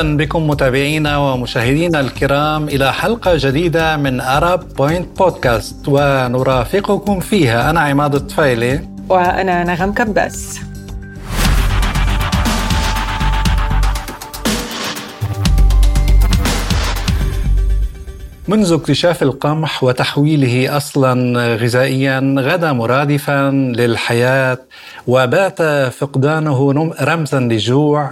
أهلا بكم متابعينا ومشاهدينا الكرام إلى حلقة جديدة من ارب بوينت بودكاست ونرافقكم فيها. أنا عماد الطفيلي. وأنا نغم كباس. منذ اكتشاف القمح وتحويله أصلا غذائيا غدا مرادفا للحياة وبات فقدانه رمزا للجوع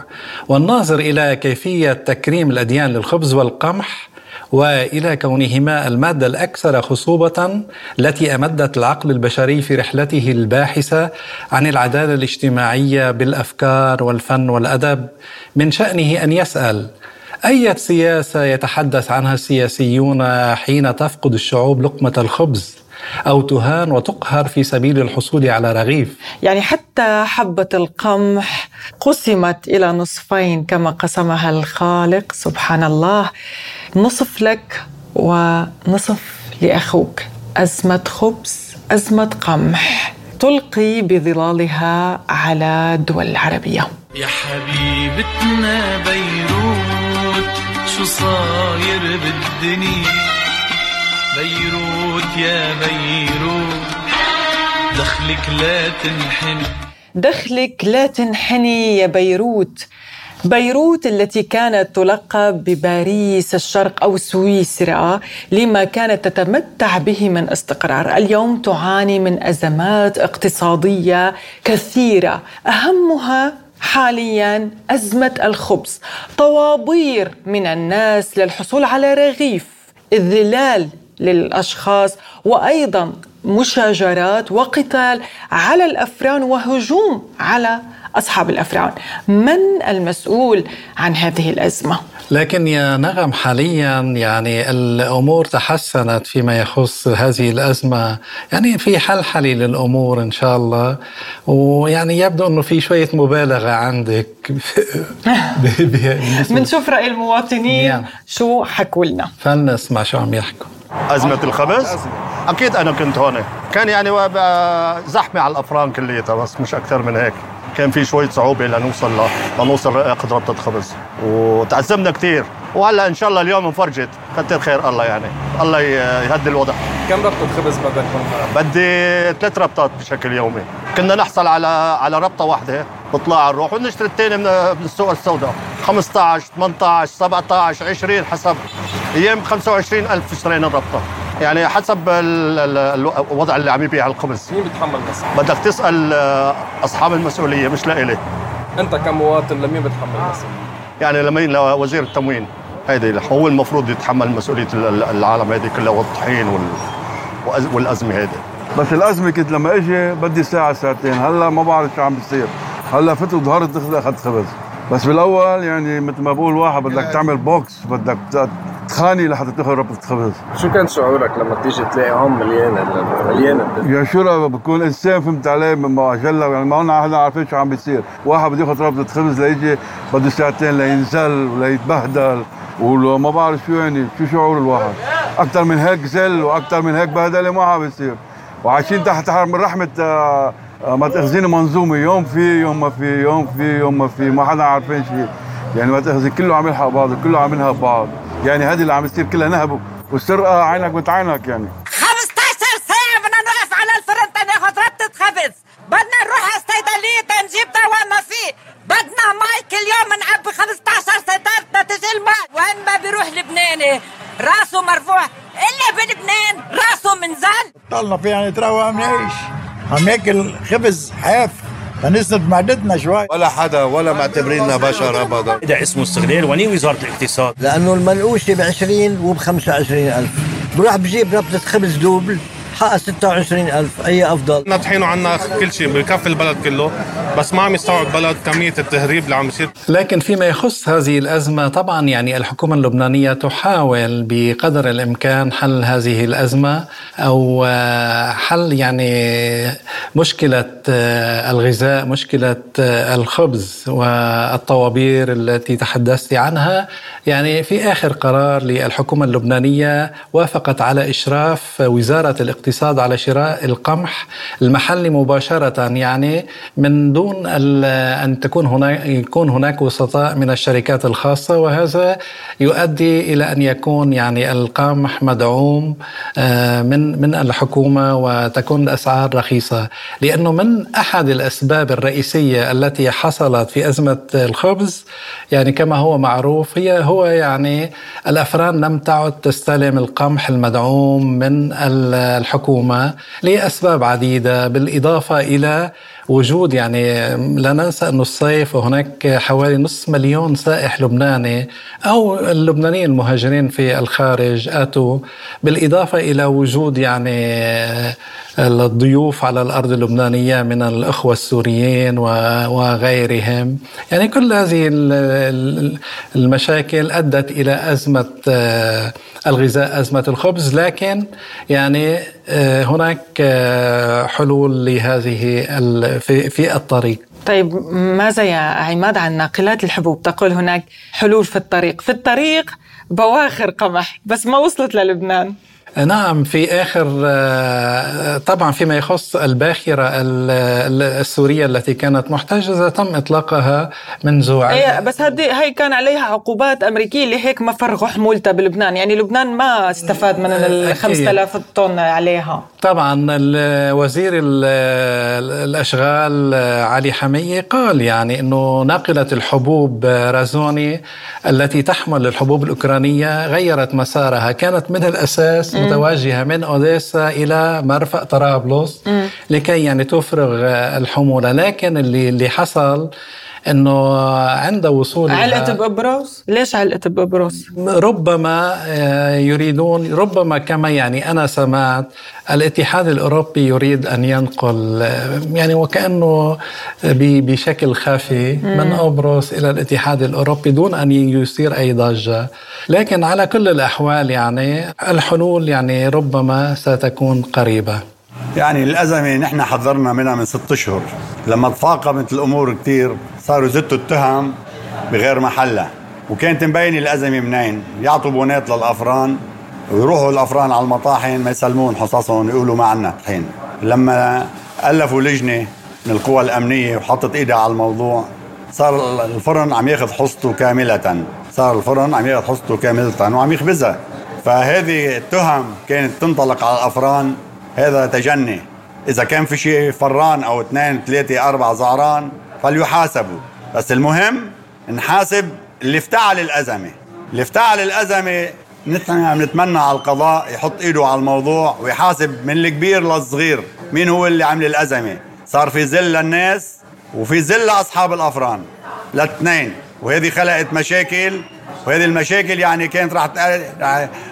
والناظر إلى كيفية تكريم الأديان للخبز والقمح وإلى كونهما المادة الأكثر خصوبة التي أمدت العقل البشري في رحلته الباحثة عن العدالة الاجتماعية بالأفكار والفن والأدب من شأنه أن يسأل أي سياسة يتحدث عنها السياسيون حين تفقد الشعوب لقمة الخبز؟ أو تهان وتقهر في سبيل الحصول على رغيف. يعني حتى حبة القمح قسمت إلى نصفين كما قسمها الخالق. سبحان الله. نصف لك ونصف لأخوك. أزمة خبز أزمة قمح تلقي بظلالها على الدول العربية يا حبيبتنا بيروت شو صاير بالدنيا؟ بيروت يا بيروت. دخلك لا تنحني. دخلك لا تنحني يا بيروت. بيروت التي كانت تلقب بباريس الشرق أو سويسرا لما كانت تتمتع به من استقرار، اليوم تعاني من أزمات اقتصادية كثيرة، أهمها حاليا أزمة الخبز. طوابير من الناس للحصول على رغيف. الذلال للأشخاص وأيضا مشاجرات وقتال على الأفران وهجوم على أصحاب الأفران. من المسؤول عن هذه الأزمة؟ لكن يا نغم حاليا يعني الأمور تحسنت فيما يخص هذه الأزمة. يعني في حلحله للأمور إن شاء الله. ويعني يبدو إنه في شوية مبالغة عندك. بنشوف رأي المواطنين يعني. شو حكوا لنا فلنسمع شو عم يحكوا. أزمة الخبز؟ أكيد أنا كنت هون. كان يعني زحمة على الأفران كليتها بس مش أكثر من هيك. كان في شوية صعوبة لنوصل لنوصل رائقه ربطة خبز. وتعذبنا كثير وهلأ إن شاء الله اليوم انفرجت. كثر خير الله يعني. الله يهدي الوضع. كم ربطة خبز بدك بدي ثلاث ربطات بشكل يومي. كنا نحصل على على ربطة واحدة. بطلع على الروح. ونشتري الثاني من السوق السوداء. 15 18 17 20 حسب أيام 25000 اشترينا الربطه يعني حسب الوضع اللي عم يبيع الخبز. مين بيتحمل المسؤوليه؟ بدك تسأل آه، أصحاب المسؤولية مش لإلي. أنت كمواطن لمين بتحمل المسؤوليه؟ يعني لمين؟ لوزير التموين. هيدي هو المفروض يتحمل مسؤولية العالم هيدي كلها والطحين والأزمة هيدي. بس الأزمة كنت لما إجي بدي ساعة ساعتين. هلأ ما بعرف شو عم بيصير. هلا فتت ظهرت اخذت خبز بس بالأول يعني مثل ما بقول واحد بدك تعمل بوكس بدك تخاني لحتى تاخذ ربطة خبز. شو كان شعورك لما تيجي تلاقي هون مليانة مليانة يا شو بكون إنسان فهمت عليه ما جل يعني ما قلنا إحنا عارفين شو عم بيصير. واحد بده ياخذ ربطة خبز ليجي بده ساعتين لينزل وليتبهدل. وما بعرف شو يعني شو شعور الواحد؟ أكثر من هيك زل وأكثر من هيك بهدلة ما عم بيصير. وعايشين تحت من رحمة آه، ما تأخذيني منظومة يوم في يوم ما في يوم في يوم ما في ما حدا عارفين شيء يعني ما تأخذي كله عم يلحق بعضه كله عم ينهب بعض يعني هذه اللي عم يصير كلها نهب والسرقه عينك بتعينك يعني. 15 ساعة بدنا نوقف على الفرن تناخذ ربطة خبز. بدنا نروح على الصيدلية تنجيب دواء ما في. بدنا مي كل يوم نعبي 15 سيطرة نتيجة الماء. وين ما بيروح لبناني راسه مرفوع. إلا بلبنان راسه منزل. ضلنا فيها نتروى منيش عم ياكل خبز حاف. فنسند معدتنا شوي ولا حدا ولا معتبريننا بشر ابدا. ده اسمه استغلال وني وزارة الاقتصاد. لأنه المنقوشه ب 20 وب 25000 بروح بجيب ربطه خبز دوبل. حقها 26000 أي أفضل؟ ناطحينه عنا كل شيء بكفي البلد كله. بس ما عم يستوعب البلد كمية التهريب اللي عم يصير. لكن فيما يخص هذه الأزمة طبعا يعني الحكومة اللبنانية تحاول بقدر الإمكان حل هذه الأزمة أو آه، حل يعني مشكلة آه، الغذاء مشكلة آه، الخبز والطوابير التي تحدثت عنها. يعني في آخر قرار للحكومة اللبنانية وافقت على إشراف وزارة الاقتصاد الاقتصاد على شراء القمح المحلي مباشرة يعني من دون أن تكون هناك يكون هناك وسطاء من الشركات الخاصة وهذا يؤدي إلى أن يكون يعني القمح مدعوم آه، من من الحكومة وتكون الأسعار رخيصة. لأنه من أحد الأسباب الرئيسية التي حصلت في أزمة الخبز يعني كما هو معروف هي هو يعني الأفران لم تعد تستلم القمح المدعوم من الحكومة لأسباب عديدة بالإضافة إلى وجود يعني لا ننسى أن الصيف وهناك حوالي نصف مليون سائح لبناني أو اللبنانيين المهاجرين في الخارج أتوا بالإضافة إلى وجود يعني الضيوف على الأرض اللبنانية من الأخوة السوريين وغيرهم. يعني كل هذه المشاكل أدت إلى أزمة آه، الغذاء أزمة الخبز. لكن يعني آه، هناك آه، حلول لهذه في في الطريق. طيب ماذا يا عماد عن ناقلات الحبوب؟ تقول هناك حلول في الطريق. في الطريق بواخر قمح بس ما وصلت للبنان. نعم في آخر آه، طبعا فيما يخص الباخرة السورية التي كانت محتجزة تم إطلاقها منذ إيه بس هذه هي كان عليها عقوبات أمريكية لهيك ما فرغوا حمولتها بلبنان. يعني لبنان ما استفاد من ال 5000 طن عليها. طبعا وزير الأشغال علي حميه قال يعني إنه ناقلة الحبوب رازوني التي تحمل الحبوب الأوكرانية غيرت مسارها. كانت من الأساس متوجهه من أوديسا إلى مرفأ طرابلس لكي يعني تفرغ الحمولة. لكن اللي اللي حصل إنه عند وصول علقت بقبرص؟ ليش علقت بقبرص؟ ربما آه، يريدون ربما كما يعني أنا سمعت الاتحاد الأوروبي يريد أن ينقل آه، يعني وكأنه بشكل خفي من قبرص إلى الاتحاد الأوروبي دون أن يثير أي ضجة، لكن على كل الأحوال يعني الحلول يعني ربما ستكون قريبة. يعني الأزمة نحن حذرنا منها من ست أشهر. لما تفاقمت الأمور كتير صاروا يزتوا التهم بغير محلها وكانت مبينة الأزمة منين؟ يعطوا بونات للأفران ويروحوا الأفران على المطاحن ما يسلمون حصصهم يقولوا ما عنا طحين. لما ألفوا لجنة من القوى الأمنية وحطت إيدها على الموضوع صار الفرن عم ياخذ حصته كاملة. صار الفرن عم ياخذ حصته كاملة وعم يخبزها. فهذه التهم كانت تنطلق على الأفران هذا تجني. إذا كان في شيء فران أو اثنين ثلاثة أربعة زعران فليحاسبوا. بس المهم نحاسب اللي افتعل الأزمة. اللي افتعل الأزمة نحن عم نتمنى على القضاء يحط إيده على الموضوع ويحاسب من الكبير للصغير. مين هو اللي عمل الأزمة؟ صار في ذل للناس وفي ذل لأصحاب الأفران. الاثنين وهذه خلقت مشاكل. وهذه المشاكل يعني كانت راح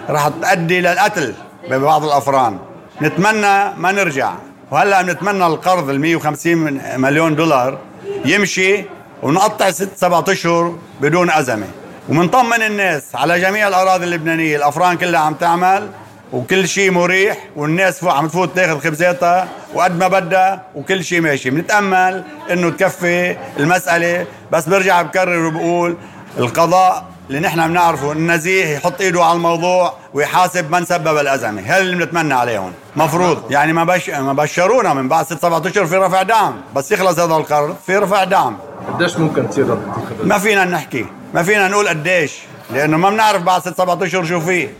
راح تؤدي للقتل ببعض الأفران. نتمنى ما نرجع. وهلا بنتمنى القرض ال 150 مليون دولار يمشي ونقطع ست سبعة أشهر بدون أزمة. ومنطمن الناس على جميع الأراضي اللبنانية. الأفران كلها عم تعمل وكل شيء مريح والناس عم تفوت تاخذ خبزاتها وقد ما بدها وكل شيء ماشي. بنتأمل إنه تكفي المسألة. بس برجع بكرر وبقول القضاء اللي نحن بنعرفه النزيه يحط إيده على الموضوع ويحاسب من سبب الأزمة، هذا اللي بنتمنى عليهم، مفروض. يعني ما بش ما بشرونا من بعد ست سبعة اشهر في رفع دعم، بس يخلص هذا القرض في رفع دعم. قديش ممكن تصير ما فينا نحكي، ما فينا نقول قديش، لأنه ما بنعرف بعد ست سبعة اشهر شو فيه.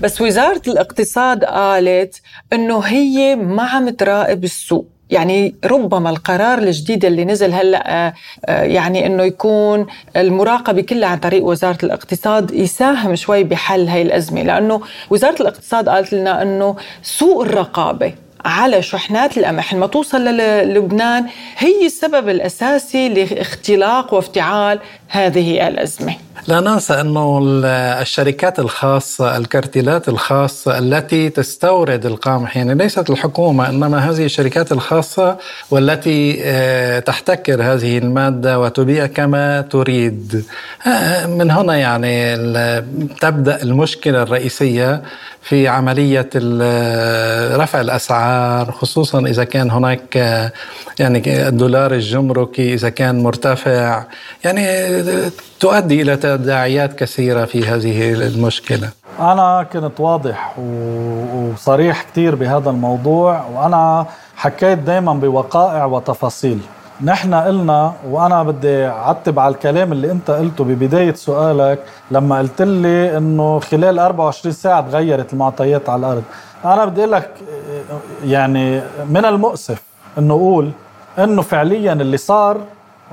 بس وزارة الاقتصاد قالت إنه هي ما عم تراقب السوق. يعني ربما القرار الجديد اللي نزل هلأ آه، آه، يعني إنه يكون المراقبة كلها عن طريق وزارة الاقتصاد يساهم شوي بحل هاي الأزمة. لأنه وزارة الاقتصاد قالت لنا إنه سوء الرقابة على شحنات القمح لما توصل للبنان هي السبب الأساسي لاختلاق وافتعال هذه الأزمة. لا ننسى أنه الشركات الخاصة الكارتيلات الخاصة التي تستورد القمح يعني ليست الحكومة إنما هذه الشركات الخاصة والتي آه، تحتكر هذه المادة وتبيع كما تريد. آه، من هنا يعني تبدأ المشكلة الرئيسية في عملية رفع الأسعار خصوصا إذا كان هناك يعني الدولار الجمركي إذا كان مرتفع. يعني تؤدي إلى تداعيات كثيرة في هذه المشكلة. أنا كنت واضح وصريح كتير بهذا الموضوع وأنا حكيت دايما بوقائع وتفاصيل. نحن قلنا وأنا بدي أعتب على الكلام اللي أنت قلته ببداية سؤالك لما قلت لي أنه خلال 24 ساعة تغيرت المعطيات على الأرض. أنا بدي أقول لك يعني من المؤسف أنه أقول أنه فعليا اللي صار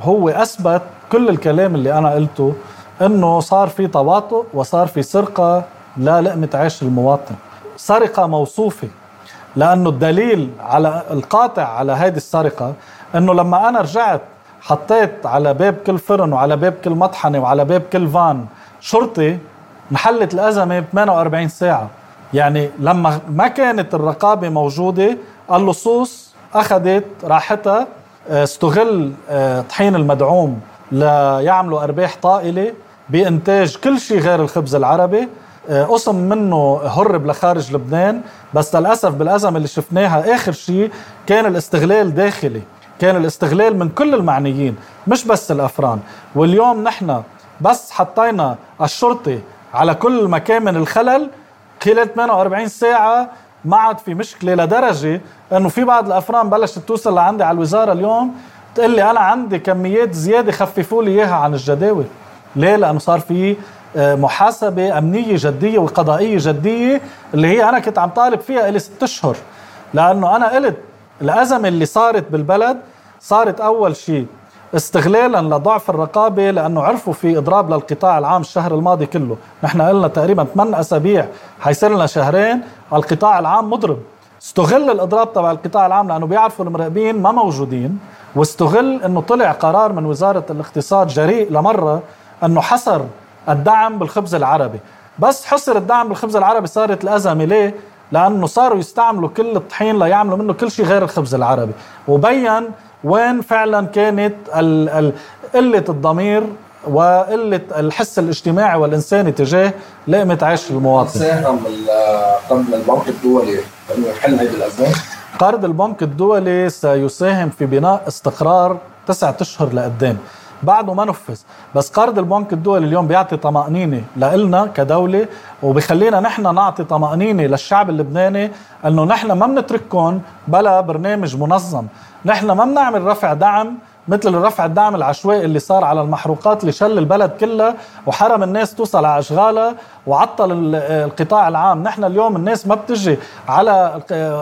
هو أثبت كل الكلام اللي أنا قلته أنه صار في تواطؤ وصار في سرقة للقمة عيش المواطن. سرقة موصوفة. لأنه الدليل على القاطع على هذه السرقة أنه لما أنا رجعت حطيت على باب كل فرن وعلى باب كل مطحنة وعلى باب كل فان شرطي انحلت الأزمة ب 48 ساعة. يعني لما ما كانت الرقابة موجودة اللصوص أخذت راحتها آه، استغل آه، طحين المدعوم ليعملوا أرباح طائلة بإنتاج كل شيء غير الخبز العربي. قسم منه هرب لخارج لبنان بس للأسف بالأزمة اللي شفناها آخر شيء كان الاستغلال داخلي كان الاستغلال من كل المعنيين مش بس الأفران واليوم نحن بس حطينا الشرطي على كل مكامن الخلل خلال 48 ساعة ما عاد في مشكلة لدرجة إنه في بعض الأفران بلشت توصل لعندي على الوزارة اليوم تقول لي أنا عندي كميات زيادة خففوا لي إياها عن الجداول ليه؟ لأنه صار في آه، محاسبة أمنية جدية وقضائية جدية اللي هي أنا كنت عم طالب فيها إلي ست أشهر. لأنه أنا قلت الأزمة اللي صارت بالبلد صارت أول شيء استغلالا لضعف الرقابة لأنه عرفوا في إضراب للقطاع العام الشهر الماضي كله. نحن قلنا تقريبا 8 أسابيع حيصير لنا شهرين القطاع العام مضرب. استغل الإضراب تبع القطاع العام لأنه بيعرفوا المراقبين ما موجودين واستغل أنه طلع قرار من وزارة الاقتصاد جريء لمرة أنه حصر الدعم بالخبز العربي. بس حصر الدعم بالخبز العربي صارت الأزمة. ليه؟ لأنه صاروا يستعملوا كل الطحين ليعملوا منه كل شيء غير الخبز العربي. وبين وين فعلا كانت ال- ال- قلة الضمير وقلة الحس الاجتماعي والإنساني تجاه لقمة عيش المواطن. ساهم قرض البنك الدولي انه يحل هذه الأزمة؟ قرض البنك الدولي سيساهم في بناء استقرار تسعة أشهر لقدام. بعده ما نفذ. بس قرض البنك الدولي اليوم بيعطي طمأنينة لإلنا كدولة وبخلينا نحن نعطي طمأنينة للشعب اللبناني أنه نحن ما بنترككم بلا برنامج منظم. نحن ما بنعمل رفع دعم مثل الرفع الدعم العشوائي اللي صار على المحروقات اللي شل البلد كلها وحرم الناس توصل على أشغالها وعطل ال- القطاع العام، نحن اليوم الناس ما بتجي على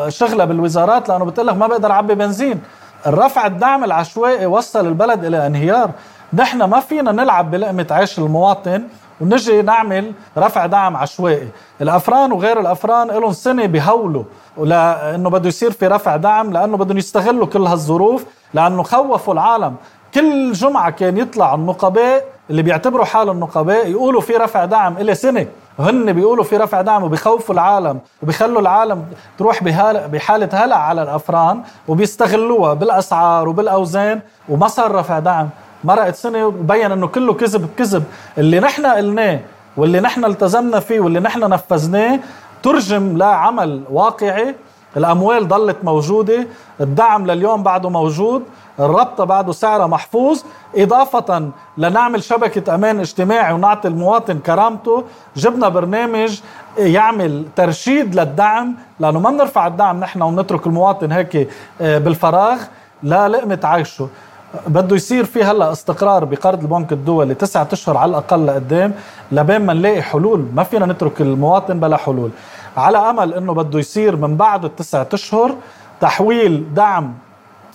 شغلها بالوزارات لأنه بتقول لك ما بقدر أعبي بنزين، الرفع الدعم العشوائي وصل البلد إلى انهيار، نحن ما فينا نلعب بلقمة عيش المواطن ونجي نعمل رفع دعم عشوائي. الأفران وغير الأفران لهم سنة بهولوا لأنه بده يصير في رفع دعم لأنه بدهم يستغلوا كل هالظروف لأنه خوفوا العالم. كل جمعة كان يطلع النقباء اللي بيعتبروا حالهم نقباء يقولوا في رفع دعم إلى سنة. هن بيقولوا في رفع دعم وبيخوفوا العالم وبيخلوا العالم تروح بحالة هلع على الأفران وبيستغلوها بالأسعار وبالأوزان وما صار رفع دعم. مرقت سنة وبين إنه كله كذب بكذب. اللي نحن قلناه واللي نحن التزمنا فيه واللي نحن نفذناه ترجم لعمل واقعي. الأموال ضلت موجودة. الدعم لليوم بعده موجود. الربطه بعده سعرها محفوظ. إضافة لنعمل شبكة أمان اجتماعي ونعطي المواطن كرامته. جبنا برنامج يعمل ترشيد للدعم لأنه ما بنرفع الدعم نحن ونترك المواطن هيك آه، بالفراغ. لا لقمة عيشه. بده يصير في هلأ استقرار بقرض البنك الدولي تسعة أشهر على الأقل لقدام لبين ما نلاقي حلول ما فينا نترك المواطن بلا حلول. على أمل إنه بده يصير من بعد التسعة أشهر تحويل دعم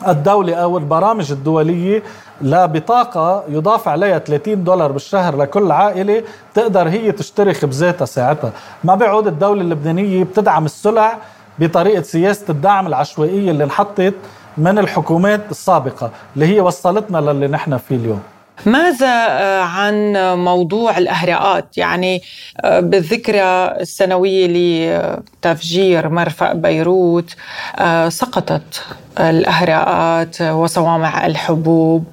الدولة أو البرامج الدولية لبطاقة يضاف عليها 30 دولار بالشهر لكل عائلة تقدر هي تشتري خبزاتها ساعتها. ما بيعود الدولة اللبنانية بتدعم السلع بطريقة سياسة الدعم العشوائية اللي انحطت من الحكومات السابقة اللي هي وصلتنا للي نحن فيه اليوم. ماذا آه، عن موضوع الأهراءات يعني آه، بالذكرى السنوية لتفجير مرفأ بيروت آه، سقطت الأهراءات وصوامع الحبوب.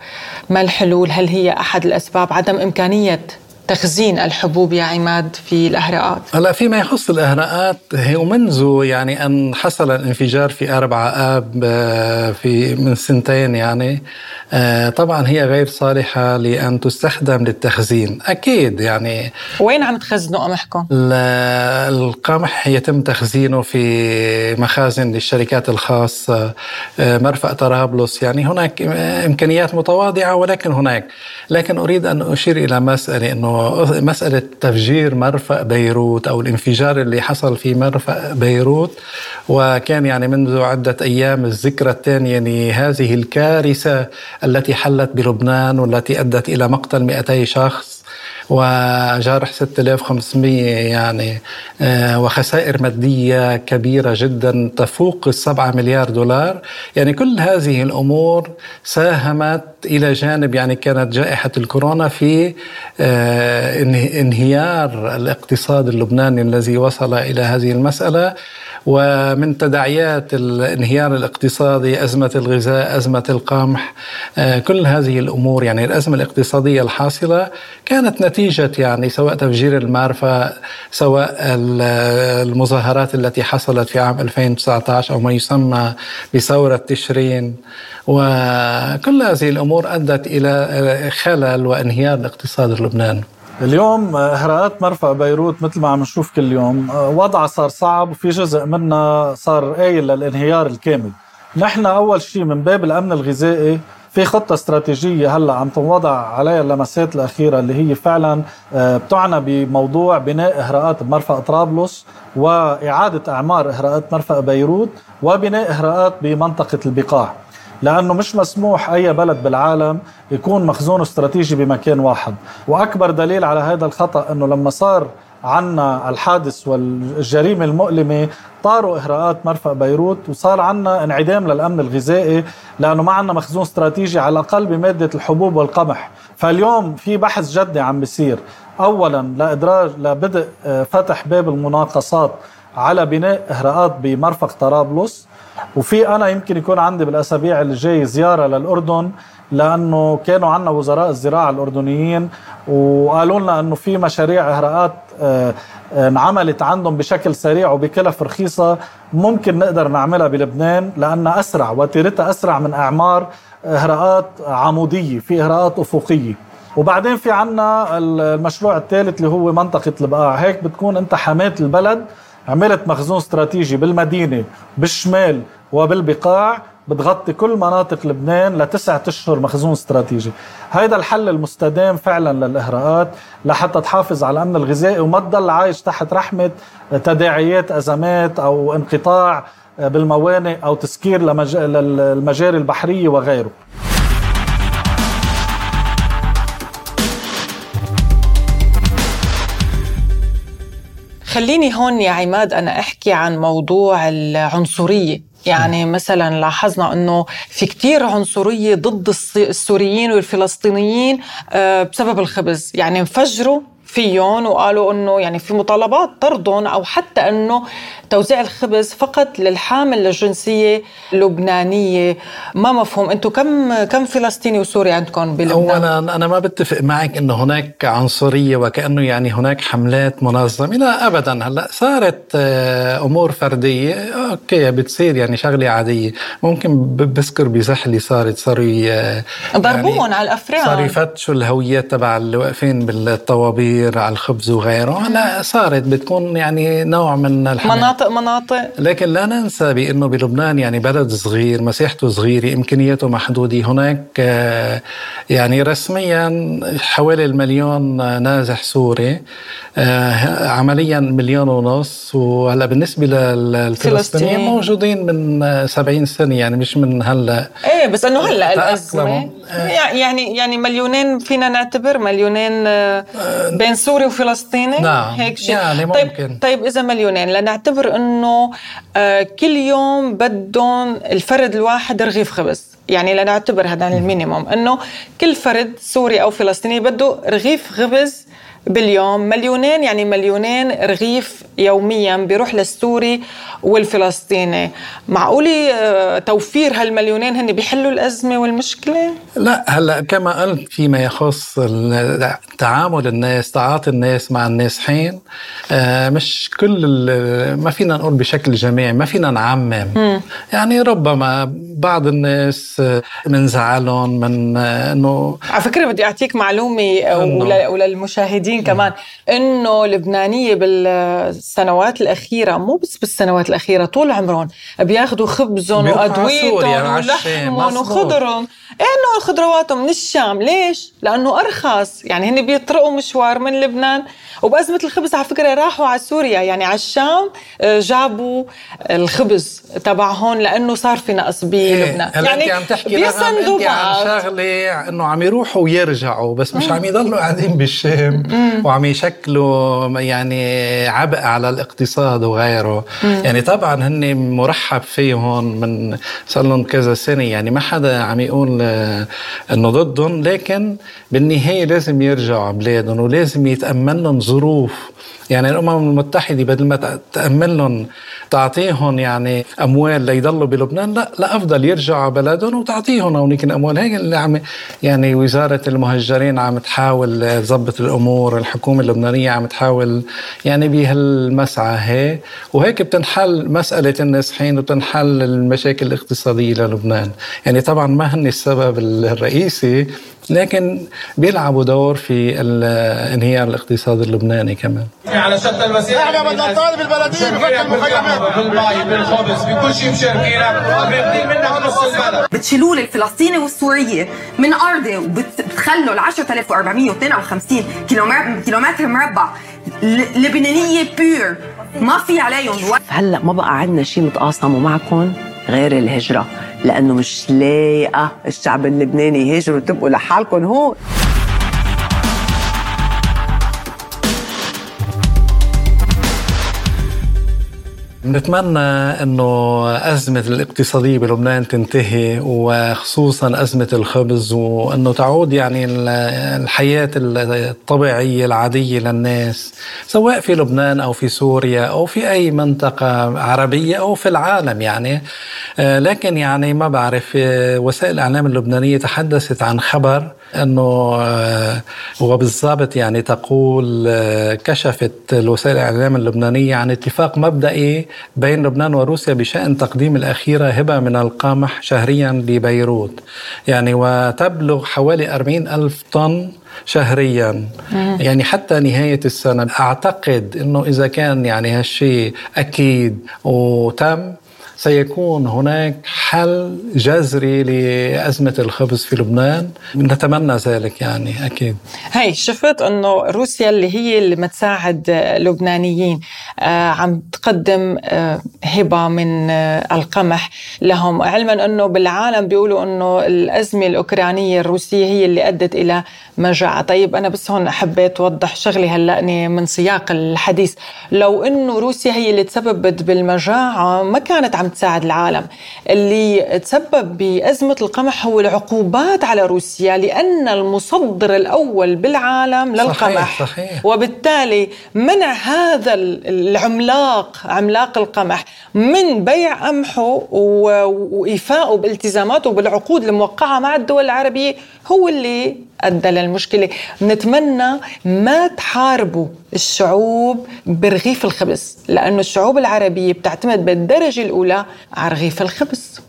ما الحلول؟ هل هي أحد الأسباب؟ عدم إمكانية تخزين الحبوب يا عماد في الأهراءات هلا فيما يخص الاهراءات هي منذ يعني أن حصل الانفجار في 4 آب آه، في من سنتين يعني آه، طبعا هي غير صالحة لأن تستخدم للتخزين. أكيد يعني وين عم تخزنوا قمحكم؟ ال- القمح يتم تخزينه في مخازن للشركات الخاصة آه، مرفأ طرابلس. يعني هناك إمكانيات متواضعة ولكن هناك. لكن أريد أن أشير إلى مسألة أنه مسألة تفجير مرفأ بيروت أو الانفجار اللي حصل في مرفأ بيروت. وكان يعني منذ عدة أيام الذكرى الثانية لهذه الكارثة التي حلت بلبنان والتي أدت إلى مقتل 200 شخص. وجرح 6500 يعني آه، وخسائر مادية كبيرة جدا تفوق السبعة مليار دولار. يعني كل هذه الأمور ساهمت إلى جانب يعني كانت جائحة الكورونا في آه، إنه- انهيار الاقتصاد اللبناني الذي وصل إلى هذه المسألة. ومن تداعيات الانهيار الاقتصادي أزمة الغذاء أزمة القمح آه، كل هذه الأمور يعني الأزمة الاقتصادية الحاصلة كانت نتيجة يعني سواء تفجير المرفأ سواء ال- المظاهرات التي حصلت في عام 2019 أو ما يسمى بثورة تشرين. وكل هذه الأمور أدت إلى خلل وانهيار الاقتصاد اللبناني. اليوم آه، اهراءات مرفأ بيروت مثل ما عم نشوف كل يوم آه، وضعها صار صعب وفي جزء منها صار قايل للانهيار الكامل. نحن أول شيء من باب الأمن الغذائي في خطة استراتيجية هلا عم تنوضع عليها اللمسات الأخيرة اللي هي فعلا آه، بتعنى بموضوع بناء إهراءات بمرفأ طرابلس وإعادة أعمار إهراءات مرفأ بيروت وبناء إهراءات بمنطقة البقاع. لأنه مش مسموح أي بلد بالعالم يكون مخزون استراتيجي بمكان واحد. وأكبر دليل على هذا الخطأ إنه لما صار عنا الحادث والجريمة المؤلمة طاروا إهراءات مرفأ بيروت وصار عنا انعدام للأمن الغذائي لأنه ما عنا مخزون استراتيجي على الأقل بمادة الحبوب والقمح. فاليوم في بحث جدي عم بيصير. اولا لإدراج لبدء آه، فتح باب المناقصات على بناء إهراءات بمرفق طرابلس. وفي أنا يمكن يكون عندي بالأسابيع اللي جاي زيارة للأردن. لأنه كانوا عنا وزراء الزراعة الأردنيين وقالوا لنا إنه في مشاريع إهراءات آه، آه، انعملت عندهم بشكل سريع وبكلف رخيصة ممكن نقدر نعملها بلبنان لأنها أسرع وتيرتها أسرع من أعمار إهراءات عمودية في إهراءات أفقية. وبعدين في عنا المشروع الثالث اللي هو منطقة البقاع. هيك بتكون أنت حماة البلد عملت مخزون استراتيجي بالمدينة بالشمال وبالبقاع بتغطي كل مناطق لبنان لتسعة أشهر مخزون استراتيجي. هيدا الحل المستدام فعلا للإهراءات لحتى تحافظ على الأمن الغذائي وما تضل عايش تحت رحمة تداعيات أزمات أو انقطاع بالموانئ أو تسكير لمج- للمجاري البحرية وغيره. خليني هون يا عماد أنا أحكي عن موضوع العنصرية. يعني مثلا لاحظنا إنه في كتير عنصرية ضد السوريين والفلسطينيين آه، بسبب الخبز. يعني انفجروا فيهم وقالوا إنه يعني في مطالبات طردهم أو حتى إنه توزيع الخبز فقط للحامل للجنسيه اللبنانية. ما مفهوم. أنتم كم كم فلسطيني وسوري عندكم بلبنان؟ اولا أنا ما بتفق معك إنه هناك عنصرية وكأنه يعني هناك حملات منظمة. لا ابدا. هلأ صارت آه، أمور فردية. okay بتصير يعني شغلة عادية. ممكن بذكر بزحلي صارت صاروا ي- ضربوهم على الافران صاروا يفتشوا الهويات تبع اللي واقفين بالطوابير. على الخبز وغيره. هلا صارت بتكون يعني نوع من الحماس مناطق مناطق. لكن لا ننسى بأنه بلبنان يعني بلد صغير مساحته صغيرة إمكانياته محدودة. هناك آه، يعني رسميا حوالي المليون نازح سوري آه، عمليا مليون ونص. وهلأ بالنسبة للفلسطينيين فلسطين. موجودين من آه، 70 سنة يعني مش من هلأ. إيه بس إنه هلأ. الأزمة. يعني يعني مليونين فينا نعتبر مليونين آه، بين سوري وفلسطيني نعم. هيك شيء يعني طيب ممكن. طيب إذا مليونين لنعتبر إنه آه، كل يوم بدهم الفرد الواحد رغيف خبز يعني لنعتبر هذا ال minimum إنه كل فرد سوري أو فلسطيني بده رغيف خبز باليوم مليونين يعني مليونين رغيف يوميا بيروح للسوري والفلسطيني معقولة آه، توفير هالمليونين هن بيحلوا الأزمة والمشكلة؟ لا هلا كما قلت فيما يخص تعامل الناس تعاطي الناس مع النازحين آه، مش كل ما فينا نقول بشكل جماعي ما فينا نعمم مم. يعني ربما بعض الناس آه، من زعلهم من إنه على فكرة بدي أعطيك معلومة آه، وللمشاهدين كمان. إنه اللبنانية بالسنوات الأخيرة مو بس بالسنوات الأخيرة طول عمرهم بياخدوا خبزهم الشام، ولحمهم. وخضرهم. إنه خضرواتهم من الشام ليش؟ لأنه أرخص. يعني هن بيطرقوا مشوار من لبنان. وبأزمة الخبز على فكرة راحوا على سوريا. يعني على الشام آه، جابوا الخبز تبعهم لأنه صار في نقص بلبنان هلا انت عم تحكي بيسندوا بعض. شغلة إنه عم يروحوا ويرجعوا بس مش عم يضلوا قاعدين بالشام. وعم يشكلوا يعني عبء على الاقتصاد وغيره. مم. يعني طبعا هن مرحب فيهم من صار لهم كذا سنة. يعني ما حدا عم يقول إنه ضدهم لكن بالنهاية لازم يرجعوا على بلادهم ولازم يتأمن لهم ظروف. يعني الأمم المتحدة بدل ما تأمن لهم تعطيهم يعني أموال ليضلوا بلبنان؟ لا لا أفضل يرجعوا على بلدهم وتعطيهم هونيك الأموال. هيك اللي عم يعني وزارة المهجرين عم تحاول تظبط الأمور الحكومة اللبنانية عم تحاول يعني بهالمسعى هي وهيك بتنحل مسألة النازحين وبتنحل المشاكل الاقتصادية للبنان. يعني طبعا ما هن السبب الرئيسي لكن بيلعبوا دور في ال- انهيار الاقتصاد اللبناني كمان. على شتى المسيرة إحنا بدنا نطالب البلدية بفك المخيمات. بالمي بالخبز بكل شيء مشاركينا وبياخدين منا نص البلد. بتشيلوا لي الفلسطيني والسورية من أرضي وبتخلوا ال 10452 كيلومتر كيلومتر مربع ل- لبنانية بيور ما في عليهم هلأ ما بقى عندنا شيء متقاسمه معكم؟ غير الهجرة لأنه مش لايقة الشعب اللبناني يهاجروا تبقوا لحالكم هون. نتمنى إنه أزمة الاقتصادية بلبنان تنتهي وخصوصا أزمة الخبز وإنه تعود يعني ال- الحياة الطبيعية العادية للناس سواء في لبنان أو في سوريا أو في أي منطقة عربية أو في العالم يعني. آه، لكن يعني ما بعرف آه، وسائل الإعلام اللبنانية تحدثت عن خبر أنه آه، وبالضبط يعني تقول آه، كشفت الوسائل الإعلام اللبنانية عن اتفاق مبدئي بين لبنان وروسيا بشأن تقديم الأخيرة هبة من القمح شهريا لبيروت يعني وتبلغ حوالي 40 ألف طن شهريا مم. يعني حتى نهاية السنة أعتقد أنه إذا كان يعني هالشيء أكيد وتم سيكون هناك حل جذري لأزمة الخبز في لبنان. نتمنى ذلك يعني أكيد. هي شفت إنه روسيا اللي هي اللي متساعد لبنانيين آه، عم تقدم آه، هبة من آه، القمح لهم. علما إنه بالعالم بيقولوا إنه الأزمة الأوكرانية الروسية هي اللي أدت إلى مجاعة، طيب أنا بس هون حبيت أوضح شغله هلأني من سياق الحديث، لو إنه روسيا هي اللي تسببت بالمجاعة ما كانت عم تساعد العالم، اللي تسبب بأزمة القمح هو العقوبات على روسيا لأن المصدر الأول بالعالم للقمح. صحيح. صحيح وبالتالي منع هذا العملاق عملاق القمح من بيع قمحه وإيفائه بالتزاماته وبالعقود الموقعة مع الدول العربية. هو اللي أدى للمشكلة. نتمنى ما تحاربوا الشعوب برغيف الخبز لأنه الشعوب العربية بتعتمد بالدرجة الأولى على رغيف الخبز.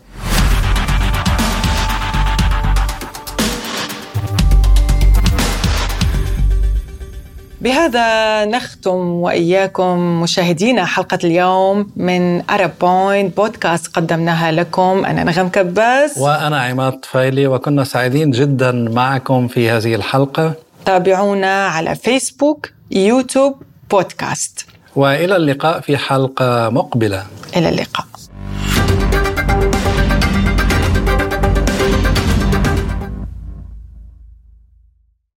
بهذا نختم وإياكم مشاهدينا حلقة اليوم من أرب بوينت بودكاست قدمناها لكم. أنا نغم كباس. وأنا عماد طفيلي وكنا سعيدين جدا معكم في هذه الحلقة. تابعونا على فيسبوك يوتيوب بودكاست وإلى اللقاء في حلقة مقبلة. إلى اللقاء.